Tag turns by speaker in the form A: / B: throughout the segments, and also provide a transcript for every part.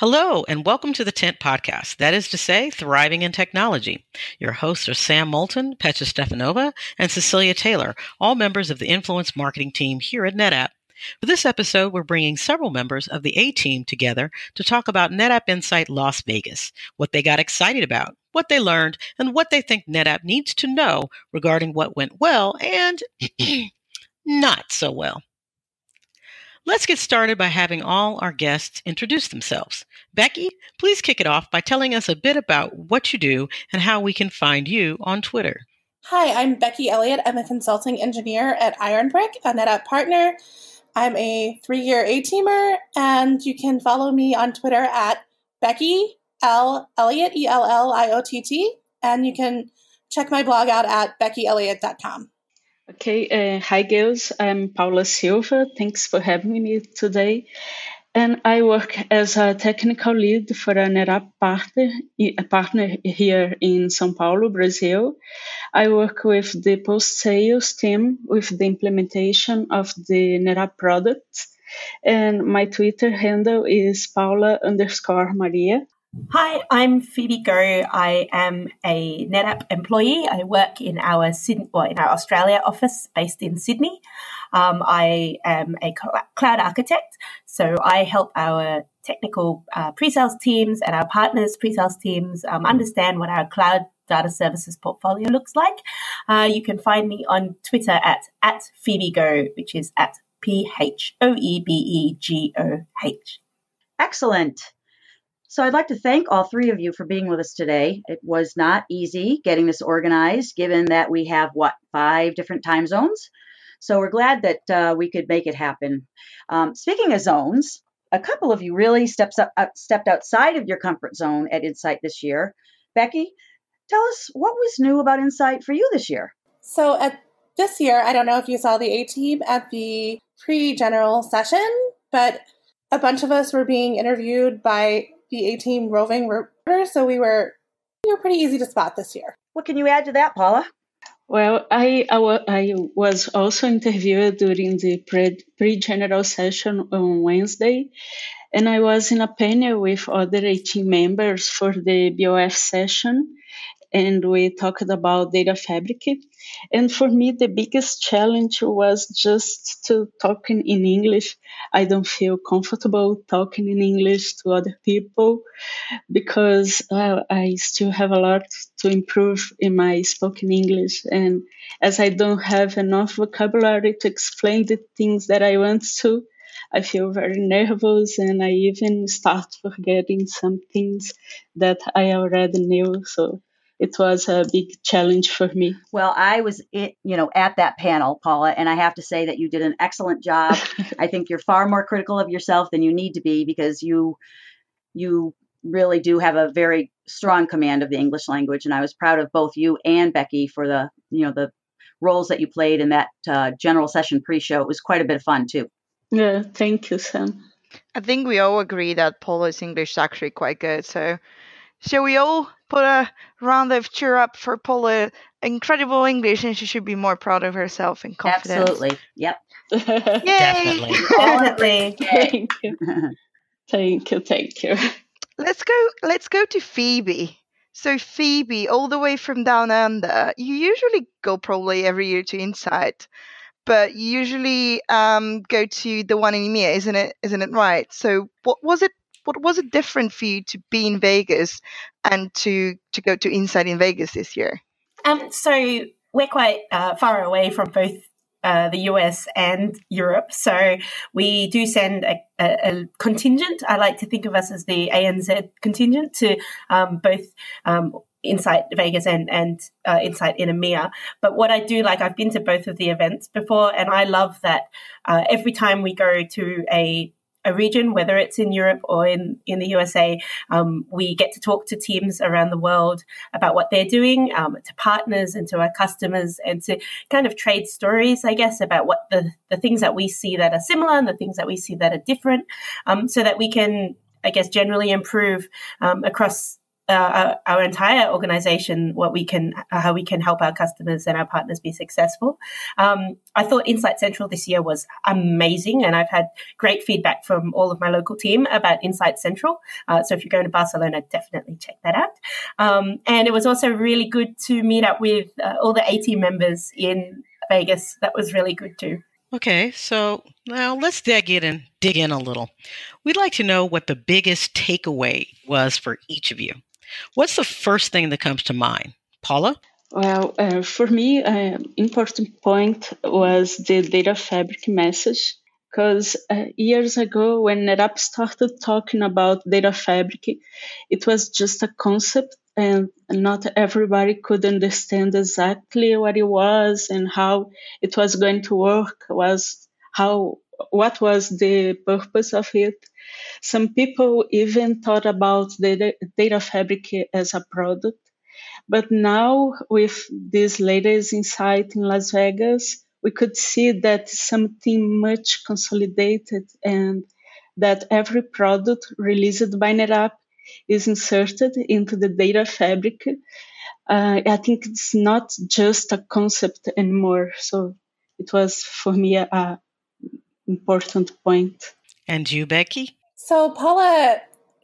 A: Hello, and welcome to the Tent Podcast. That is to say, Thriving in Technology. Your hosts are Sam Moulton, Petra Stefanova, and Cecilia Taylor, all members of the Influence Marketing team here at NetApp. For this episode, we're bringing several members of the A team together to talk about NetApp Insight Las Vegas, what they got excited about, what they learned, and what they think NetApp needs to know regarding what went well and not so well. Let's get started by having all our guests introduce themselves. Becky, please kick it off by telling us a bit about what you do and how we can find you on Twitter.
B: Hi, I'm Becky Elliott. I'm a consulting engineer at Ironbrick, a NetApp partner. I'm a three year A teamer, and you can follow me on Twitter at Becky L. Elliott, E L L I O T T, and you can check my blog out at beckyelliott.com.
C: Okay, uh, hi girls. I'm Paula Silva. Thanks for having me today. And I work as a technical lead for a NetApp partner, a partner here in São Paulo, Brazil. I work with the post-sales team with the implementation of the NetApp products. And my Twitter handle is Paula underscore Maria.
D: Hi, I'm Phoebe Goh. I am a NetApp employee. I work in our Sydney, well, in our Australia office based in Sydney. Um, I am a cloud architect, so I help our technical uh, pre-sales teams and our partners pre-sales teams um, understand what our cloud data services portfolio looks like. Uh, you can find me on Twitter at at Phoebe Goh, which is at P H O E B E G O H.
E: Excellent. So I'd like to thank all three of you for being with us today. It was not easy getting this organized, given that we have what five different time zones. So we're glad that uh, we could make it happen. Um, speaking of zones, a couple of you really steps up, stepped outside of your comfort zone at Insight this year. Becky, tell us what was new about Insight for you this year.
B: So at this year, I don't know if you saw the A team at the pre-general session, but a bunch of us were being interviewed by the A team roving reporter, so we were we were pretty easy to spot this year.
E: What can you add to that, Paula?
C: Well, I, I, I was also interviewed during the pre, pre general session on Wednesday, and I was in a panel with other A team members for the BOF session and we talked about data fabric. And for me, the biggest challenge was just to talking in English. I don't feel comfortable talking in English to other people because I still have a lot to improve in my spoken English. And as I don't have enough vocabulary to explain the things that I want to, I feel very nervous and I even start forgetting some things that I already knew. So it was a big challenge for me.
E: Well, I was, it, you know, at that panel, Paula, and I have to say that you did an excellent job. I think you're far more critical of yourself than you need to be because you, you really do have a very strong command of the English language, and I was proud of both you and Becky for the, you know, the roles that you played in that uh, general session pre-show. It was quite a bit of fun too.
C: Yeah, thank you, Sam.
F: I think we all agree that Paula's English is actually quite good. So, shall we all put a round of cheer up for Paula. Incredible English, and she should be more proud of herself and confident.
E: Absolutely. Yep.
F: Yay!
A: Definitely.
D: Definitely.
C: thank you. Thank you. Thank you.
F: Let's go. Let's go to Phoebe. So Phoebe, all the way from down under, you usually go probably every year to Insight, but you usually um, go to the one in EMEA, isn't it? Isn't it right? So what was it what was it different for you to be in Vegas and to to go to Insight in Vegas this year?
D: Um, so we're quite uh, far away from both uh, the US and Europe. So we do send a, a, a, contingent. I like to think of us as the ANZ contingent to um, both um, Insight Vegas and and uh, Insight in EMEA. But what I do like, I've been to both of the events before, and I love that uh, every time we go to a a region, whether it's in Europe or in, in the USA, um, we get to talk to teams around the world about what they're doing, um, to partners and to our customers, and to kind of trade stories, I guess, about what the, the things that we see that are similar and the things that we see that are different, um, so that we can, I guess, generally improve um, across uh, our entire organization what we can uh, how we can help our customers and our partners be successful. Um, i thought insight central this year was amazing and i've had great feedback from all of my local team about insight central. Uh, so if you're going to barcelona definitely check that out. Um, and it was also really good to meet up with uh, all the a team members in vegas. That was really good too.
A: Okay, so now let's dig in and dig in a little. We'd like to know what the biggest takeaway was for each of you. What's the first thing that comes to mind? Paula?
C: Well, uh, for me, an uh, important point was the data fabric message. Because uh, years ago, when NetApp started talking about data fabric, it was just a concept, and not everybody could understand exactly what it was and how it was going to work. Was how what was the purpose of it? Some people even thought about the data fabric as a product. But now, with this latest insight in Las Vegas, we could see that something much consolidated and that every product released by NetApp is inserted into the data fabric. Uh, I think it's not just a concept anymore. So it was for me a, a important point.
A: And you, Becky?
B: So Paula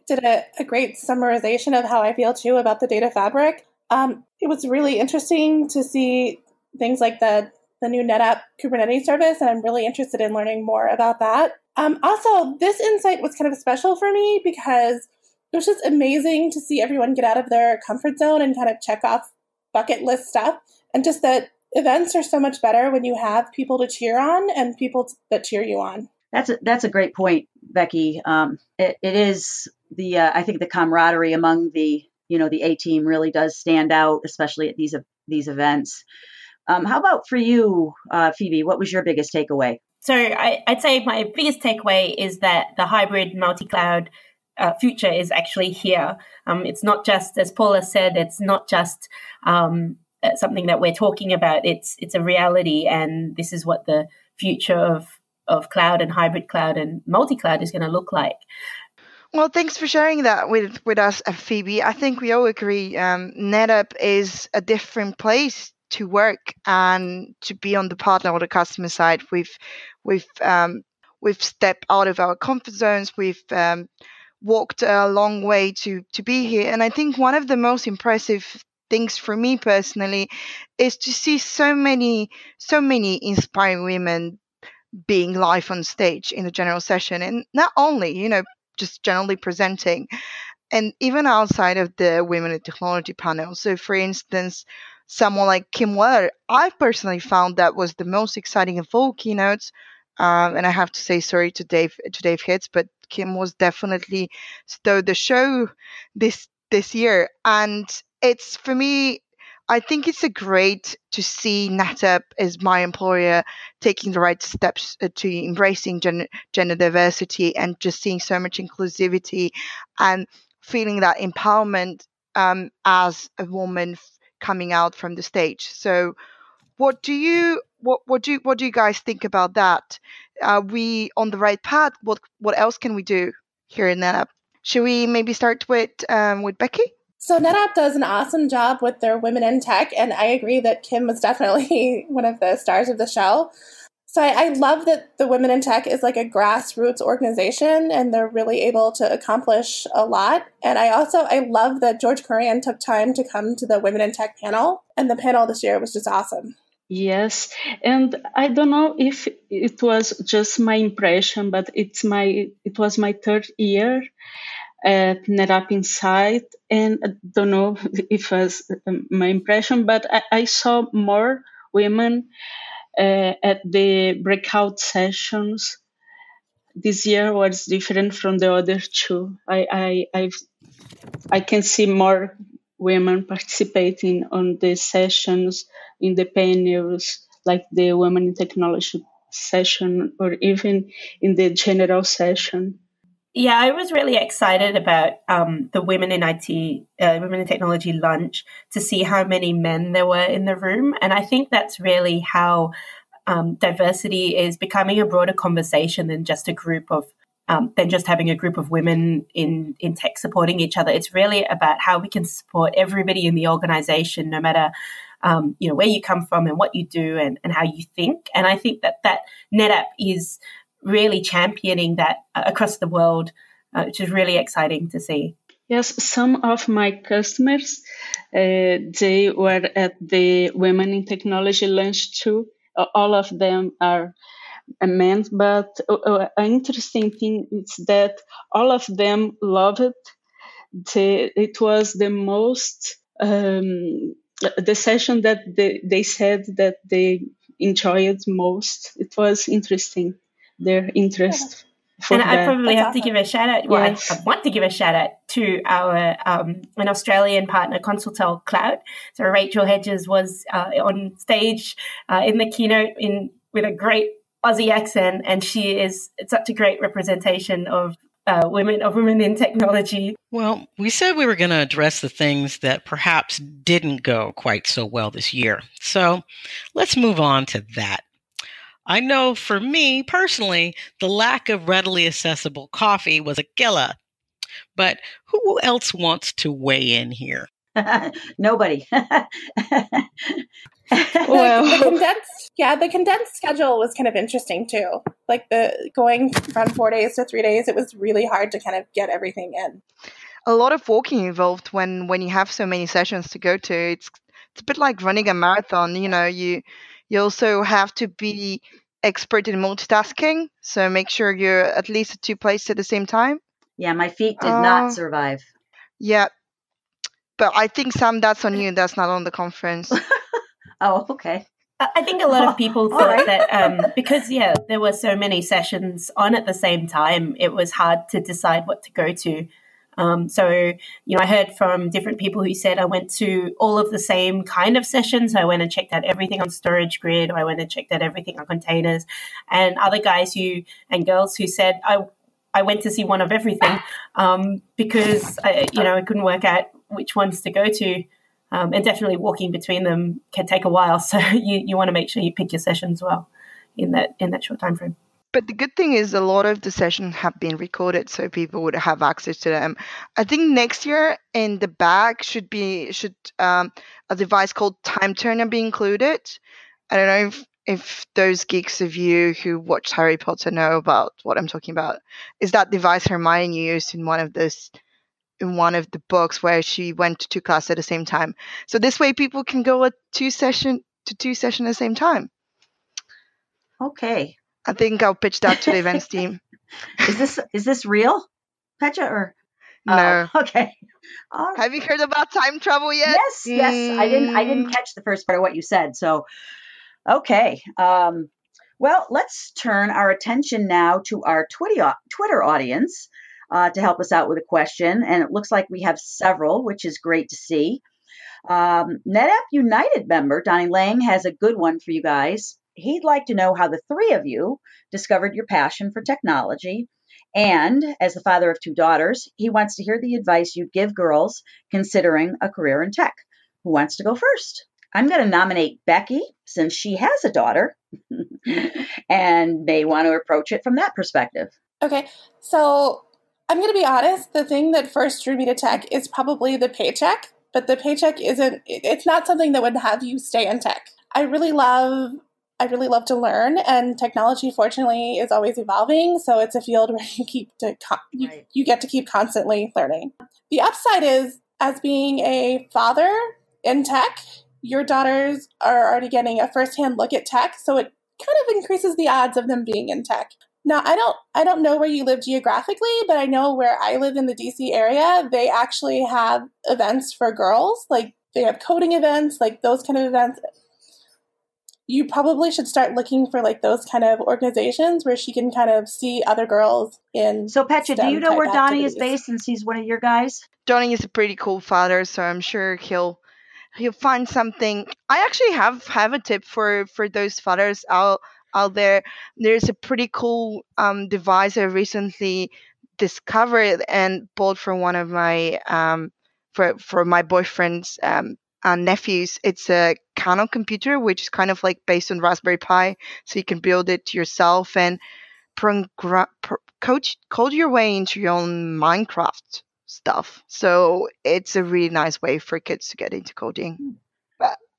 B: did a, a, great summarization of how I feel too about the data fabric. Um, it was really interesting to see things like the the new NetApp Kubernetes service, and I'm really interested in learning more about that. Um, also, this insight was kind of special for me because it was just amazing to see everyone get out of their comfort zone and kind of check off bucket list stuff, and just that events are so much better when you have people to cheer on and people that cheer you on.
E: That's a, that's a great point, Becky. Um, it, it is the uh, I think the camaraderie among the you know the A team really does stand out, especially at these these events. Um, how about for you, uh, Phoebe? What was your biggest takeaway?
D: So I, would say my biggest takeaway is that the hybrid multi-cloud uh, future is actually here. Um, it's not just, as Paula said, it's not just um, uh, something that we're talking about. It's it's a reality, and this is what the future of of cloud and hybrid cloud and multi cloud is going to look like.
F: Well, thanks for sharing that with, with us, uh, Phoebe. I think we all agree um, NetApp is a different place to work and to be on the partner or the customer side. We've we've um, we've stepped out of our comfort zones. We've um, walked a long way to to be here, and I think one of the most impressive things for me personally is to see so many so many inspiring women being live on stage in the general session and not only you know just generally presenting and even outside of the women in technology panel. So for instance someone like kim weller i personally found that was the most exciting of all keynotes um, and i have to say sorry to dave to dave hitz but kim was definitely stole the show this this year. And it's for me I think it's a great to see NetApp as my employer taking the right steps uh, to embracing gen- gender diversity and just seeing so much inclusivity and feeling that empowerment um, as a woman f- coming out from the stage. So, what do you what what do what do you guys think about that? Are we on the right path? What what else can we do here in NetApp? Should we maybe start with um, with Becky?
B: So NetApp does an awesome job with their women in tech, and I agree that Kim was definitely one of the stars of the show. So I, I, love that the Women in Tech is like a grassroots organization, and they're really able to accomplish a lot. And I also I love that George Kurian took time to come to the Women in Tech panel, and the panel this year was just awesome.
C: Yes, and I don't know if it was just my impression, but it's my it was my third year at NetApp Insight, and I don't know if it was um, my impression, but I, I saw more women uh, at the breakout sessions. This year was different from the other two. I I I've, I can see more women participating on the sessions in the panels, like the Women in Technology session, or even in the general session.
D: Yeah, I was really excited about um, the Women in IT, uh, Women in Technology lunch to see how many men there were in the room. And I think that's really how um, diversity is becoming a broader conversation than just a group of um, than just having a group of women in in tech supporting each other. It's really about how we can support everybody in the organization, no matter um, you know where you come from and what you do and, and how you think. And I think that that NetApp is really championing that uh, across the world, uh, which is really exciting to see.
C: Yes, some of my customers, uh, they were at the Women in Technology lunch too. All of them are men, but uh, uh, an interesting thing is that all of them loved it. It was the most um, the session that they, they said that they enjoyed most. It was interesting their interest.
D: and I probably That's have awesome. to give a shout out. Well, yes. I, I, want to give a shout out to our um, an Australian partner, Consultel Cloud. So Rachel Hedges was uh, on stage uh, in the keynote in with a great Aussie accent, and she is such a great representation of uh, women of women in technology.
A: Well, we said we were going to address the things that perhaps didn't go quite so well this year. So let's move on to that. I know for me personally, the lack of readily accessible coffee was a killer. But who else wants to weigh in here?
E: Nobody.
B: well, the, the condensed, yeah, the condensed schedule was kind of interesting too. Like the going from four days to three days, it was really hard to kind of get everything in.
F: A lot of walking involved when when you have so many sessions to go to. It's it's a bit like running a marathon. You know, you you also have to be expert in multitasking, so make sure you're at least at two places at the same time.
E: Yeah, my feet did uh, not survive.
F: Yeah, but I think Sam, that's on you. That's not on the conference.
E: oh, okay.
D: I think a lot of people thought right. that um, because yeah, there were so many sessions on at the same time, it was hard to decide what to go to. Um, so, you know, I heard from different people who said I went to all of the same kind of sessions. I went and checked out everything on Storage Grid. I went and checked out everything on containers, and other guys who and girls who said I I went to see one of everything um, because I, you know I couldn't work out which ones to go to. Um, and definitely walking between them can take a while. So you, you want to make sure you pick your sessions well in that in that short time frame.
F: But the good thing is a lot of the sessions have been recorded, so people would have access to them. I think next year in the back should be should um, a device called Time Turner be included. I don't know if if those geeks of you who watch Harry Potter know about what I'm talking about. Is that device Hermione used in one of those in one of the books where she went to two classes at the same time. So this way people can go a two session to two session at the same time.
E: Okay.
F: I think I'll pitch that to the events team.
E: is this is this real, Petra? Or
F: no?
E: Oh, okay.
F: Right. Have you heard about time travel yet?
E: Yes, yes. I didn't. I didn't mm. catch the first part of what you said. So, okay. Um, well, let's turn our attention now to our Twitter Twitter audience uh, to help us out with a question, and it looks like we have several, which is great to see. Um, NetApp United member Donnie Lang has a good one for you guys he'd like to know how the three of you discovered your passion for technology. And as the father of two daughters, he wants to hear the advice you give girls considering a career in tech. Who wants to go first? I'm going to nominate Becky since she has a daughter and may want to approach it from that perspective.
B: Okay, so I'm going to be honest. The thing that first drew me to tech is probably the paycheck, but the paycheck isn't, it's not something that would have you stay in tech. I really love I really love to learn, and technology, fortunately, is always evolving. So it's a field where you keep to you, right. you get to keep constantly learning. The upside is, as being a father in tech, your daughters are already getting a firsthand look at tech, so it kind of increases the odds of them being in tech. Now, I don't I don't know where you live geographically, but I know where I live in the DC area, they actually have events for girls, like they have coding events, like those kind of events you probably should start looking for like those kind of organizations where she can kind of see other girls in.
E: So, Petra, do you know where Donnie is based since he's one of your guys?
F: Donnie is a pretty cool father, so I'm sure he'll he'll find something. I actually have have a tip for for those fathers out out there. There's a pretty cool um, device I recently discovered and bought from one of my um, for for my boyfriend's um, uh, nephews. It's a Kano computer, which is kind of like based on Raspberry Pi, so you can build it yourself. And pro- code, code your way into your own Minecraft stuff. So it's a really nice way for kids to get into coding. Hmm.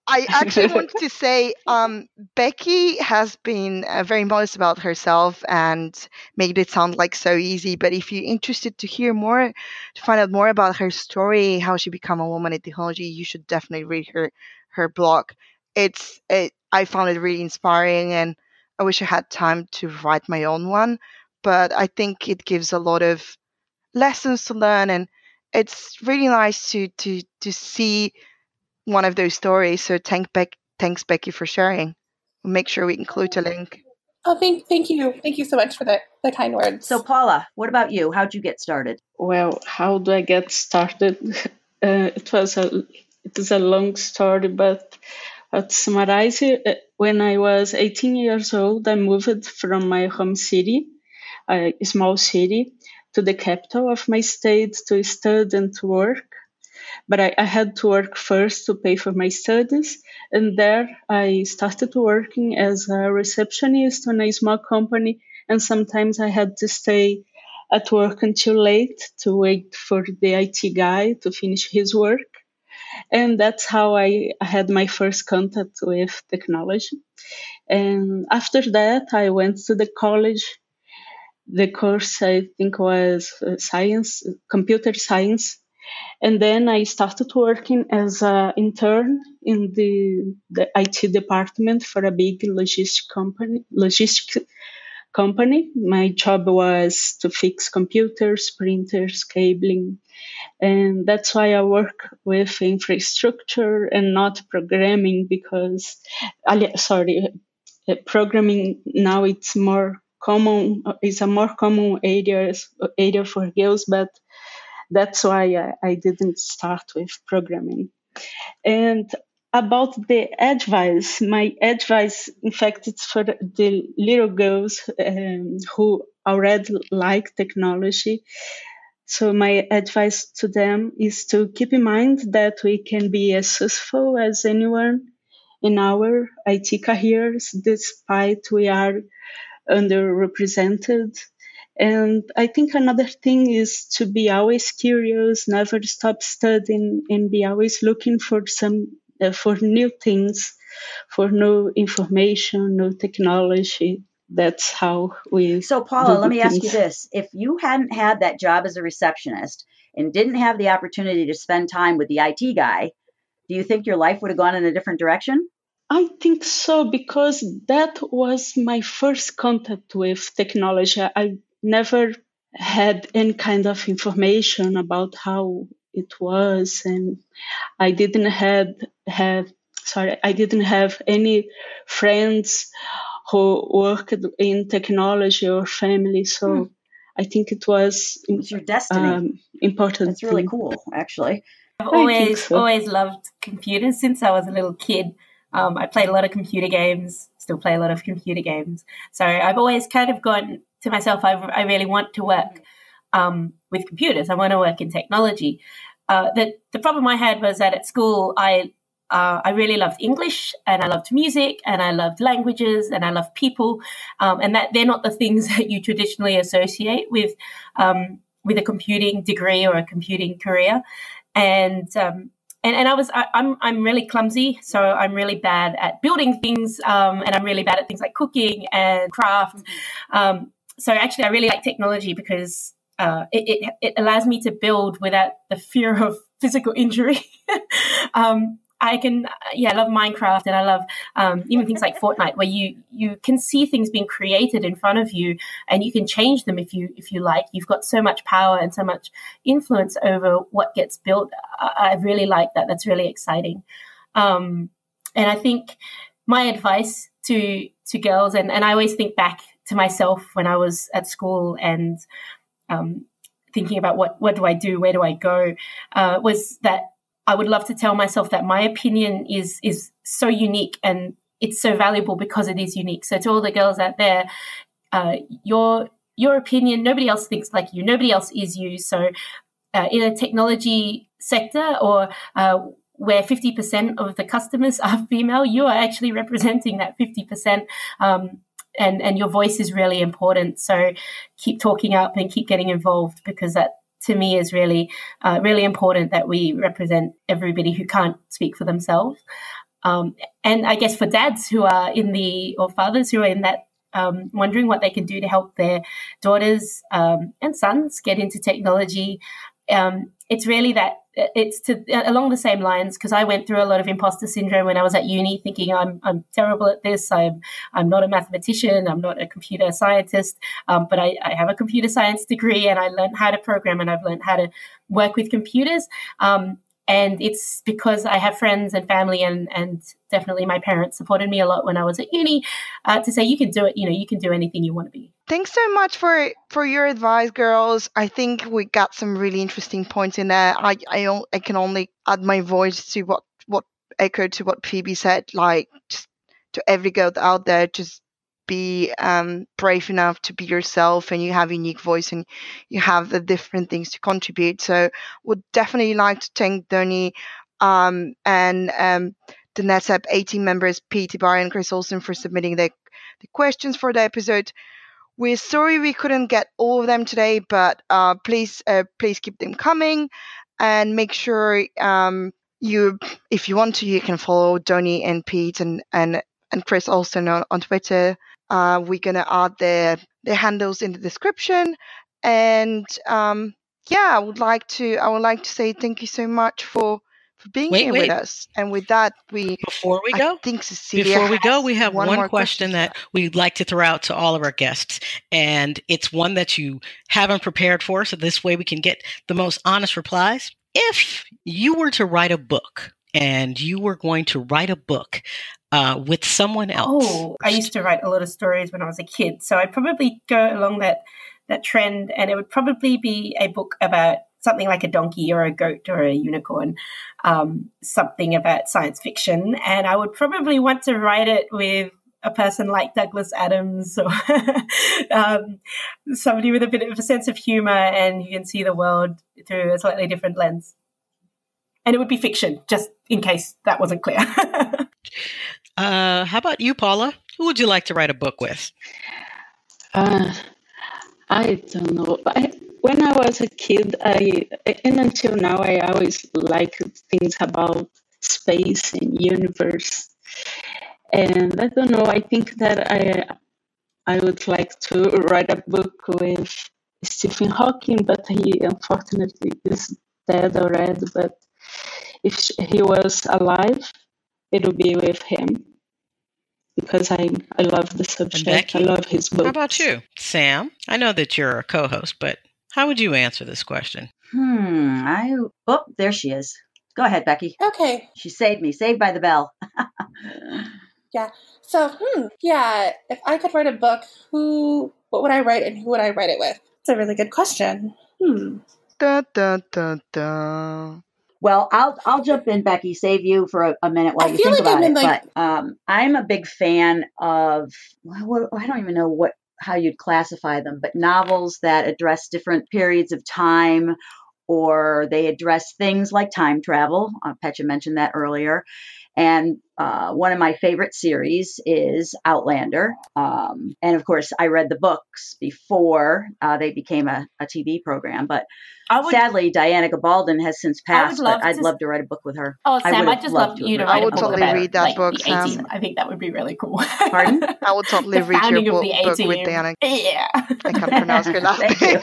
F: I actually wanted to say um, Becky has been uh, very modest about herself and made it sound like so easy. But if you're interested to hear more, to find out more about her story, how she became a woman in technology, you should definitely read her her blog. It's it, I found it really inspiring, and I wish I had time to write my own one. But I think it gives a lot of lessons to learn, and it's really nice to to to see one of those stories. So thank Beck, thanks Becky for sharing. We'll make sure we include a link.
B: Oh, thank, thank you. Thank you so much for the, the kind words.
E: So, Paula, what about you? How'd you get started?
C: Well, how do I get started? Uh, it was a it is a long story, but to summarize it, uh, when I was 18 years old, I moved from my home city, a small city, to the capital of my state to study and to work but I, I, had to work first to pay for my studies. And there I started working as a receptionist on a small company. And sometimes I had to stay at work until late to wait for the IT guy to finish his work. And that's how I had my first contact with technology. And after that, I went to the college. The course I think was uh, science, computer science and then I started working as an intern in the, the IT department for a big logistic company. Logistic company. My job was to fix computers, printers, cabling, and that's why I work with infrastructure and not programming because, sorry, uh, programming now it's more common. It's a more common area area for girls, but that's why I, I didn't start with programming. And about the advice, my advice, in fact, it's for the little girls um, who already like technology. So my advice to them is to keep in mind that we can be as successful as anyone in our IT careers, despite we are underrepresented and I think another thing is to be always curious, never stop studying, and be always looking for some uh, for new things, for new information, new technology. That's how we.
E: So, Paula, let me things. ask you this: If you hadn't had that job as a receptionist and didn't have the opportunity to spend time with the IT guy, do you think your life would have gone in a different direction?
C: I think so because that was my first contact with technology. I never had any kind of information about how it was and i didn't have have sorry i didn't have any friends who worked in technology or family so hmm. i think it was
E: it's your destiny. um,
C: important
E: it's really cool actually.
D: I've always so. always loved computers since i was a little kid. Um, i played a lot of computer games still play a lot of computer games. So i've always kind of gone to myself, I, I really want to work um, with computers. I want to work in technology. Uh, the, the problem I had was that at school, I uh, I really loved English and I loved music and I loved languages and I loved people, um, and that they're not the things that you traditionally associate with um, with a computing degree or a computing career. And um, and, and I was I, am I'm, I'm really clumsy, so I'm really bad at building things, um, and I'm really bad at things like cooking and craft. Mm-hmm. So actually, I really like technology because uh, it, it, it allows me to build without the fear of physical injury. um, I can, yeah, I love Minecraft and I love um, even things like Fortnite, where you you can see things being created in front of you, and you can change them if you if you like. You've got so much power and so much influence over what gets built. I, I really like that. That's really exciting. Um, and I think my advice to to girls, and, and I always think back to myself when I was at school and um, thinking about what what do I do, where do I go, uh, was that I would love to tell myself that my opinion is is so unique and it's so valuable because it is unique. So to all the girls out there, uh, your your opinion, nobody else thinks like you, nobody else is you. So uh, in a technology sector or uh, where 50% of the customers are female, you are actually representing that 50%. Um, and and your voice is really important. So keep talking up and keep getting involved because that to me is really uh, really important that we represent everybody who can't speak for themselves. Um, and I guess for dads who are in the or fathers who are in that um, wondering what they can do to help their daughters um, and sons get into technology. Um, it's really that it's to along the same lines because I went through a lot of imposter syndrome when I was at uni, thinking I'm I'm terrible at this. I'm I'm not a mathematician. I'm not a computer scientist, um, but I, I, have a computer science degree and I learned how to program and I've learned how to work with computers. Um, and it's because I have friends and family and and definitely my parents supported me a lot when I was at uni uh, to say you can do it. You know, you can do anything you want to be.
F: Thanks so much for for your advice, girls. I think we got some really interesting points in there. I I, I can only add my voice to what what echo to what Phoebe said. Like just to every girl out there, just be um, brave enough to be yourself and you have a unique voice and you have the different things to contribute. So would definitely like to thank Donny um, and um, the NetApp A team members, Pete Barry and Chris Olsen for submitting the, the questions for the episode. We're sorry we couldn't get all of them today, but uh, please uh, please keep them coming and make sure um, you, if you want to, you can follow Donny and Pete and, and and Chris Olsen on, on Twitter. Uh, we're gonna add their their handles in the description, and um, yeah, I would like to I would like to say thank you so much for for being wait, here wait. with us. And with that, we
A: before we go,
F: I think Cecilia.
A: Before we go, we have one, one question, question that we'd like to throw out to all of our guests, and it's one that you haven't prepared for, so this way we can get the most honest replies. If you were to write a book and you were going to write a book uh, with someone else.
D: Oh, I used to write a lot of stories when I was a kid, so I'd probably go along that that trend, and it would probably be a book about something like a donkey or a goat or a unicorn, um, something about science fiction, and I would probably want to write it with a person like Douglas Adams or um, somebody with a bit of a sense of humor and you can see the world through a slightly different lens. And it would be fiction, just in case that wasn't clear.
A: Uh, how about you, Paula? Who would you like to write a book with?
C: Uh, I don't know. I, when I was a kid, I and until now, I always liked things about space and universe. And I don't know. I think that I I would like to write a book with Stephen Hawking, but he unfortunately is dead already. But if he was alive, it would be with him because I I love the subject. I love his book.
A: How about you, Sam? I know that you're a co-host, but how would you answer this question?
E: Hmm. I oh, there she is. Go ahead, Becky.
B: Okay.
E: She saved me. Saved by the bell.
B: yeah. So, hmm. Yeah. If I could write a book, who? What would I write, and who would I write it with? It's a really good question. Hmm.
F: Da, da, da, da.
E: Well, I'll I'll jump in, Becky. Save you for a, a minute while I you think like about it. Like... But um, I'm a big fan of well, I don't even know what how you'd classify them, but novels that address different periods of time, or they address things like time travel. Uh, Petra mentioned that earlier, and uh, one of my favorite series is Outlander. Um, and of course, I read the books before uh, they became a, a, TV program. But would, sadly, Diana Gabaldon has since passed. Love but I'd to, love to write a book with her.
D: Oh, Sam, I'd just love you to write
F: I would totally
D: about,
F: read that
D: like,
F: book, Sam.
D: I think that would be really cool.
E: Pardon?
F: I would totally read your book, book with Diana.
D: Yeah. I
F: can't pronounce her last name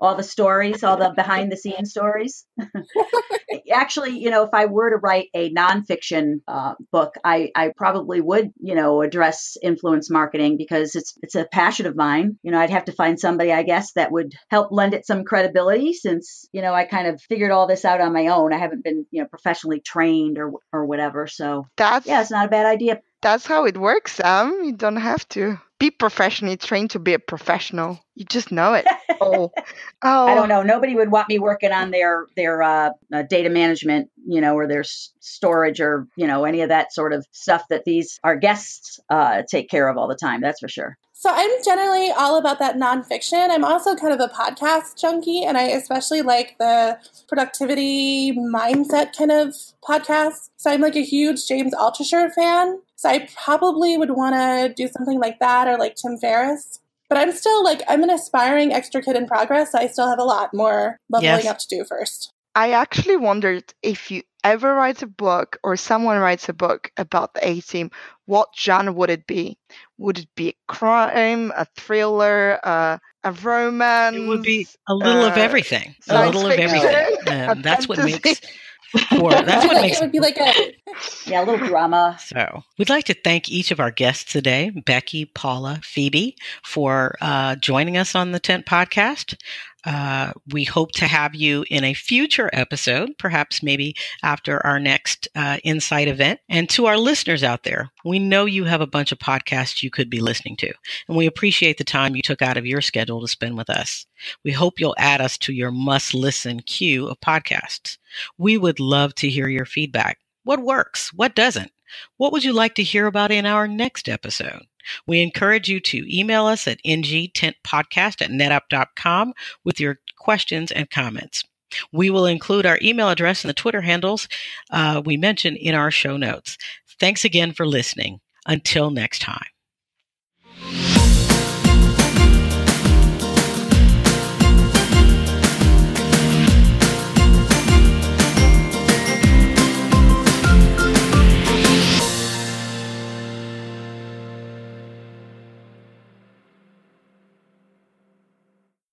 E: all the stories, all the behind the scenes stories. Actually, you know, if I were to write a nonfiction uh, book, I, I probably would, you know, address influence marketing because it's it's a passion of mine. You know, I'd have to find somebody, I guess, that would help lend it some credibility since, you know, I kind of figured all this out on my own. I haven't been, you know, professionally trained or or whatever. So
F: that's
E: yeah, it's not a bad idea.
F: That's how it works, Sam. You don't have to be professionally trained to be a professional. You just know it. oh,
E: oh. I don't know. Nobody would want me working on their their uh, uh, data management, you know, or their s- storage, or you know, any of that sort of stuff that these our guests uh, take care of all the time. That's for sure.
B: So I'm generally all about that nonfiction. I'm also kind of a podcast junkie, and I especially like the productivity mindset kind of podcast. So I'm like a huge James Altucher fan. So I probably would want to do something like that or like Tim Ferriss. But I'm still like I'm an aspiring extra kid in progress. So I still have a lot more leveling
A: Yes.
B: up to do first.
F: I actually wondered if you ever write a book or someone writes a book about the A team, what genre would it be? Would it be a crime, a thriller, uh, a romance?
A: It would be a little of
F: uh,
A: everything. A
F: science
A: little of everything. Um, that's what makes for that's what
B: Like,
A: makes
B: it would be like a
E: Yeah, a little drama.
A: So, we'd like to thank each of our guests today, Becky, Paula, Phoebe, for uh, joining us on the Tent Podcast. Uh, we hope to have you in a future episode, perhaps maybe after our next uh, Insight event. And to our listeners out there, we know you have a bunch of podcasts you could be listening to, and we appreciate the time you took out of your schedule to spend with us. We hope you'll add us to your must listen queue of podcasts. We would love to hear your feedback. What works? What doesn't? What would you like to hear about in our next episode? We encourage you to email us at ngtentpodcast at netapp.com with your questions and comments. We will include our email address and the Twitter handles uh, we mentioned in our show notes. Thanks again for listening. Until next time.